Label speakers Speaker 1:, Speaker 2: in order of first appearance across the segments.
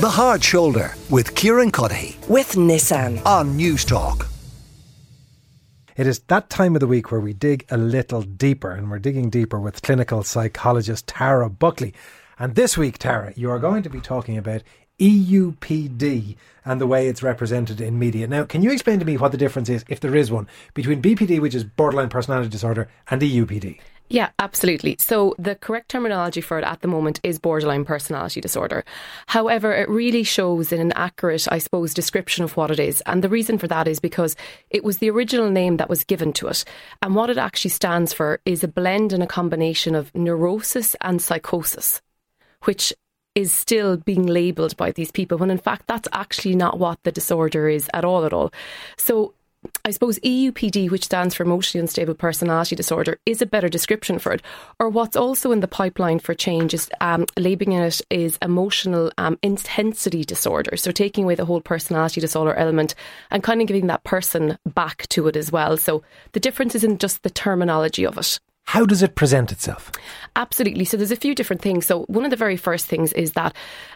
Speaker 1: The Hard Shoulder with Kieran Cuddihy
Speaker 2: with Nissan
Speaker 1: on Newstalk.
Speaker 3: It is that time of the week where we dig a little deeper, and we're digging deeper with clinical psychologist Tara Buckley. And this week, Tara, you are going to be talking about EUPD and the way it's represented in media. Now, can you explain to me what the difference is, if there is one, between BPD, which is borderline personality disorder, and EUPD?
Speaker 4: Yeah, absolutely. So the correct terminology for it at the moment is borderline personality disorder. However, it really shows in an accurate, I suppose, description of what it is. And the reason for that is because it was the original name that was given to it. And what it actually stands for is a blend and a combination of neurosis and psychosis, which is still being labelled by these people when in fact that's actually not what the disorder is at all at all. So I suppose EUPD, which stands for Emotionally Unstable Personality Disorder, is a better description for it. Or what's also in the pipeline for change is um, labelling it is emotional um, intensity disorder. So taking away the whole personality disorder element and kind of giving that person back to it as well. So the difference isn't just the terminology of it.
Speaker 3: How does it present itself?
Speaker 4: Absolutely. So there's a few different things. So one of the very first things is that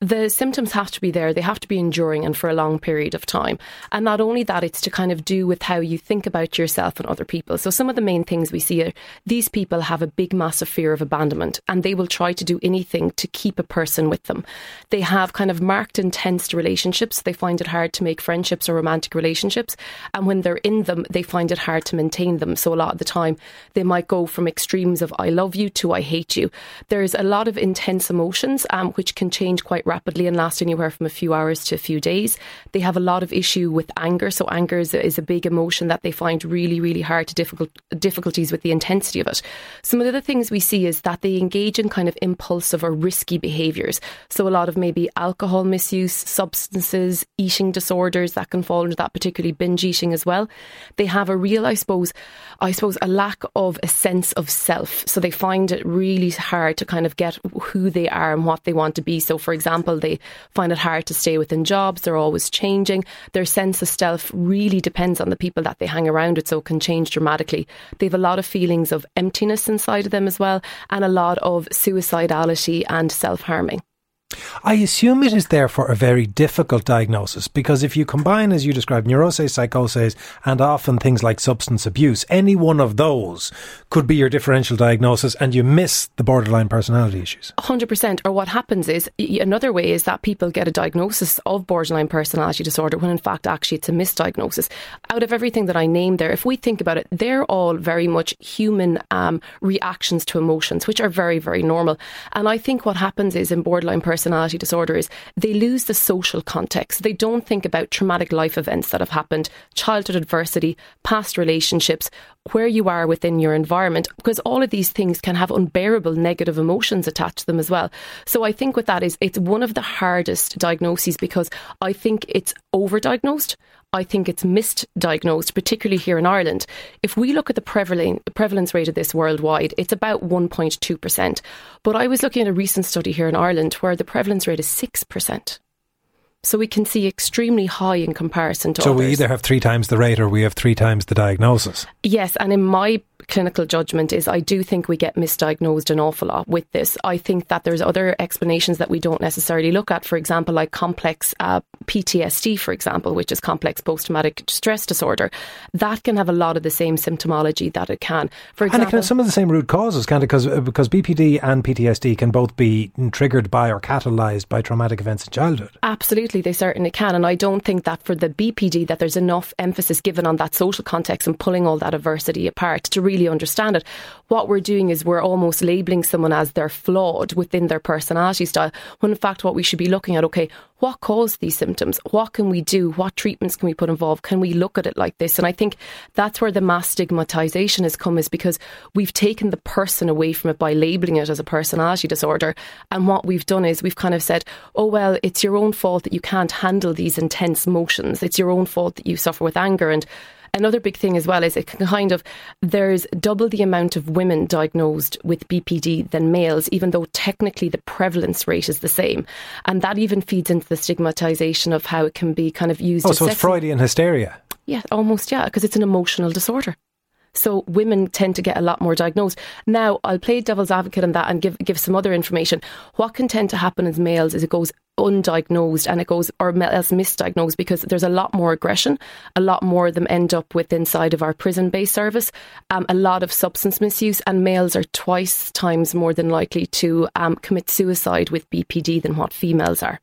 Speaker 4: the symptoms have to be there. They have to be enduring and for a long period of time. And not only that, it's to kind of do with how you think about yourself and other people. So some of the main things we see are these people have a big, massive fear of abandonment and they will try to do anything to keep a person with them. They have kind of marked intense relationships. They find it hard to make friendships or romantic relationships. And when they're in them, they find it hard to maintain them. So a lot of the time, they might go from extremes of I love you to I hate you. There's a lot of intense emotions um, which can change quite rapidly and last anywhere from a few hours to a few days. They have a lot of issue with anger. So anger is, is a big emotion that they find really, really hard to difficult difficulties with the intensity of it. Some of the things we see is that they engage in kind of impulsive or risky behaviours. So a lot of maybe alcohol misuse, substances, eating disorders that can fall into that, particularly binge eating as well. They have a real, I suppose, I suppose, a lack of a sense of self. So they find it really hard to kind of get who they are and what they want to be. So, for example, they find it hard to stay within jobs. They're always changing. Their sense of self really depends on the people that they hang around with, so it can change dramatically. They have a lot of feelings of emptiness inside of them as well, and a lot of suicidality and self harming.
Speaker 3: I assume it is therefore a very difficult diagnosis because if you combine, as you described, neuroses, psychoses, and often things like substance abuse, any one of those could be your differential diagnosis and you miss the borderline personality issues.
Speaker 4: 100%. Or what happens is, another way is that people get a diagnosis of borderline personality disorder when in fact actually it's a misdiagnosis. Out of everything that I named there, if we think about it, they're all very much human um, reactions to emotions, which are very, very normal. And I think what happens is in borderline personality personality disorder is they lose the social context. They don't think about traumatic life events that have happened, childhood adversity, past relationships, where you are within your environment, because all of these things can have unbearable negative emotions attached to them as well. So I think with that is it's one of the hardest diagnoses because I think it's overdiagnosed. I think it's misdiagnosed, particularly here in Ireland. If we look at the prevalence rate of this worldwide, it's about 1.2%. But I was looking at a recent study here in Ireland where the prevalence rate is 6%. So we can see extremely high in comparison to
Speaker 3: so
Speaker 4: others.
Speaker 3: we either have three times the rate or we have three times the diagnosis.
Speaker 4: Yes, and in my clinical judgment is I do think we get misdiagnosed an awful lot with this. I think that there's other explanations that we don't necessarily look at. For example, like complex uh, PTSD, for example, which is complex post-traumatic stress disorder. That can have a lot of the same symptomology that it can. For example,
Speaker 3: and it can have some of the same root causes, can it? Because uh, because BPD and PTSD can both be triggered by or catalyzed by traumatic events in childhood.
Speaker 4: Absolutely, they certainly can. And I don't think that for the BPD that there's enough emphasis given on that social context and pulling all that adversity apart to really understand it. What we're doing is we're almost labeling someone as they're flawed within their personality style, when in fact, what we should be looking at, okay, what caused these symptoms? What can we do? What treatments can we put involved? Can we look at it like this? And I think that's where the mass stigmatization has come, is because we've taken the person away from it by labeling it as a personality disorder. And what we've done is we've kind of said, oh, well, it's your own fault that you can't handle these intense emotions. It's your own fault that you suffer with anger. And Another big thing as well is it can kind of, there's double the amount of women diagnosed with BPD than males, even though technically the prevalence rate is the same. And that even feeds into the stigmatization of how it can be kind of used.
Speaker 3: Oh, so it's Freudian hysteria.
Speaker 4: Yeah, almost, yeah, because it's an emotional disorder. So women tend to get a lot more diagnosed. Now, I'll play devil's advocate on that and give, give some other information. What can tend to happen as males is it goes undiagnosed and it goes or as misdiagnosed because there's a lot more aggression a lot more of them end up with inside of our prison based service um, a lot of substance misuse and males are twice times more than likely to um, commit suicide with BPD than what females are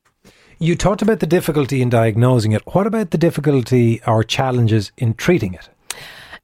Speaker 3: you talked about the difficulty in diagnosing it. What about the difficulty or challenges in treating it?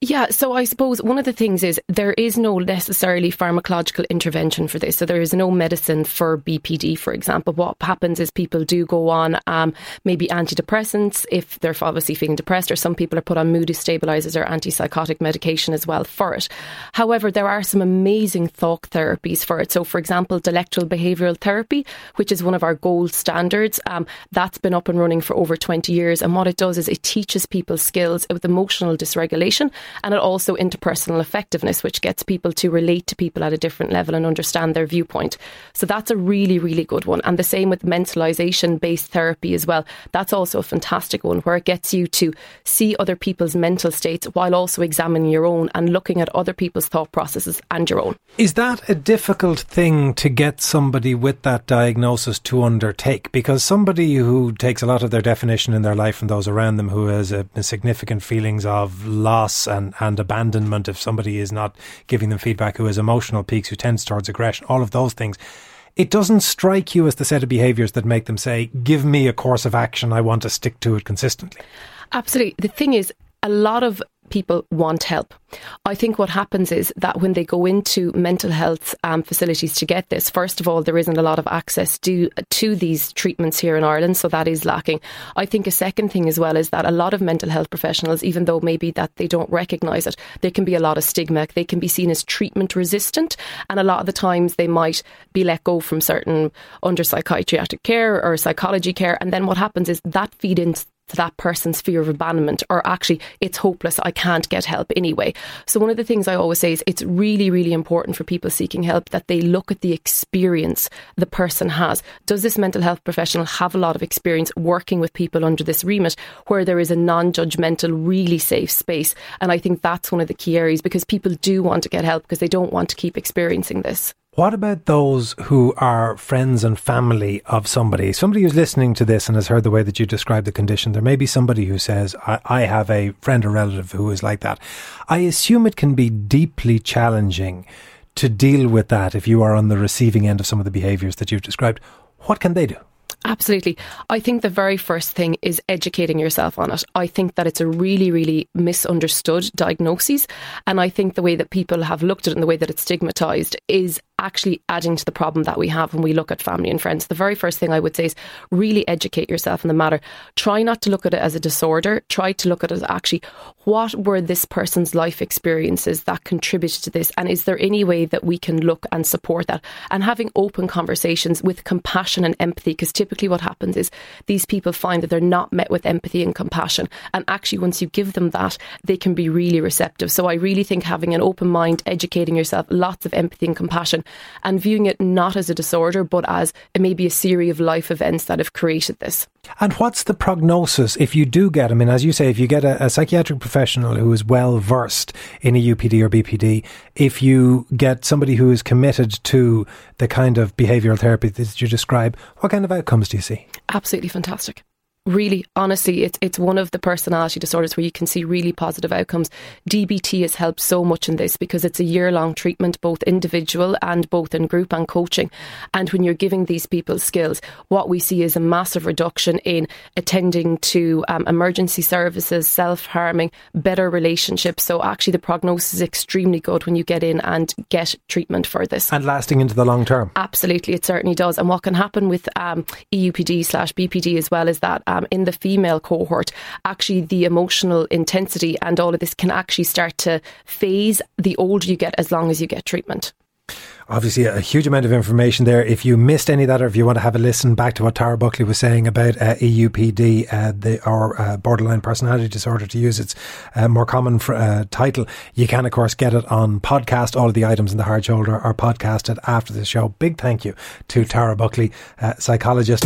Speaker 4: Yeah, so I suppose one of the things is there is no necessarily pharmacological intervention for this. So there is no medicine for BPD, for example. What happens is people do go on um, maybe antidepressants if they're obviously feeling depressed, or some people are put on mood stabilizers or antipsychotic medication as well for it. However, there are some amazing thought therapies for it. So, for example, dialectical behavioral therapy, which is one of our gold standards, um, that's been up and running for over 20 years. And what it does is it teaches people skills with emotional dysregulation and it also interpersonal effectiveness, which gets people to relate to people at a different level and understand their viewpoint. So that's a really, really good one. And the same with mentalization based therapy as well. That's also a fantastic one where it gets you to see other people's mental states while also examining your own and looking at other people's thought processes and your own.
Speaker 3: Is that a difficult thing to get somebody with that diagnosis to undertake? Because somebody who takes a lot of their definition in their life and those around them who has a, a significant feelings of loss and and, and abandonment if somebody is not giving them feedback, who has emotional peaks, who tends towards aggression, all of those things. It doesn't strike you as the set of behaviours that make them say, give me a course of action, I want to stick to it consistently.
Speaker 4: Absolutely. The thing is, a lot of people want help. I think what happens is that when they go into mental health um, facilities to get this, first of all, there isn't a lot of access to, to these treatments here in Ireland, so that is lacking. I think a second thing as well is that a lot of mental health professionals, even though maybe that they don't recognise it, there can be a lot of stigma. They can be seen as treatment resistant, and a lot of the times they might be let go from certain under psychiatric care or psychology care, and then what happens is that feed into to that person's fear of abandonment or actually it's hopeless, I can't get help anyway. So, one of the things I always say is it's really, really important for people seeking help that they look at the experience the person has. Does this mental health professional have a lot of experience working with people under this remit where there is a non judgmental, really safe space? And I think that's one of the key areas because people do want to get help because they don't want to keep experiencing this.
Speaker 3: What about those who are friends and family of somebody? Somebody who's listening to this and has heard the way that you describe the condition. There may be somebody who says, I, I, have a friend or relative who is like that. I assume it can be deeply challenging to deal with that if you are on the receiving end of some of the behaviours that you've described. What can they do?
Speaker 4: Absolutely. I think the very first thing is educating yourself on it. I think that it's a really, really misunderstood diagnosis. And I think the way that people have looked at it and the way that it's stigmatized is actually adding to the problem that we have when we look at family and friends. The very first thing I would say is really educate yourself in the matter. Try not to look at it as a disorder. Try to look at it as actually what were this person's life experiences that contributed to this? And is there any way that we can look and support that? And having open conversations with compassion and empathy, because typically what happens is these people find that they're not met with empathy and compassion. And actually, once you give them that, they can be really receptive. So I really think having an open mind, educating yourself, lots of empathy and compassion and viewing it not as a disorder, but as maybe a series of life events that have created this.
Speaker 3: And what's the prognosis if you do get, I mean, as you say, if you get a, a psychiatric professional who is well versed in EUPD or BPD, if you get somebody who is committed to the kind of behavioural therapy that you describe, what kind of outcomes do you see?
Speaker 4: Absolutely fantastic really honestly it's it's one of the personality disorders where you can see really positive outcomes. DBT has helped so much in this because it's a year long treatment both individual and both in group and coaching. And when you're giving these people skills what we see is a massive reduction in attending to um, emergency services self-harming better relationships. So actually the prognosis is extremely good when you get in and get treatment for this.
Speaker 3: And lasting into the long term.
Speaker 4: Absolutely it certainly does. And what can happen with um, EUPD slash BPD as well is that um, in the female cohort, actually the emotional intensity and all of this can actually start to phase the older you get as long as you get treatment
Speaker 3: obviously a huge amount of information there. If you missed any of that, or if you want to have a listen back to what Tara Buckley was saying about uh, EUPD, uh, the, or uh, borderline personality disorder, to use its uh, more common fr- uh, title, you can of course get it on podcast. All of the items in the hard shoulder are podcasted after the show. Big thank you to Tara Buckley, uh, psychologist.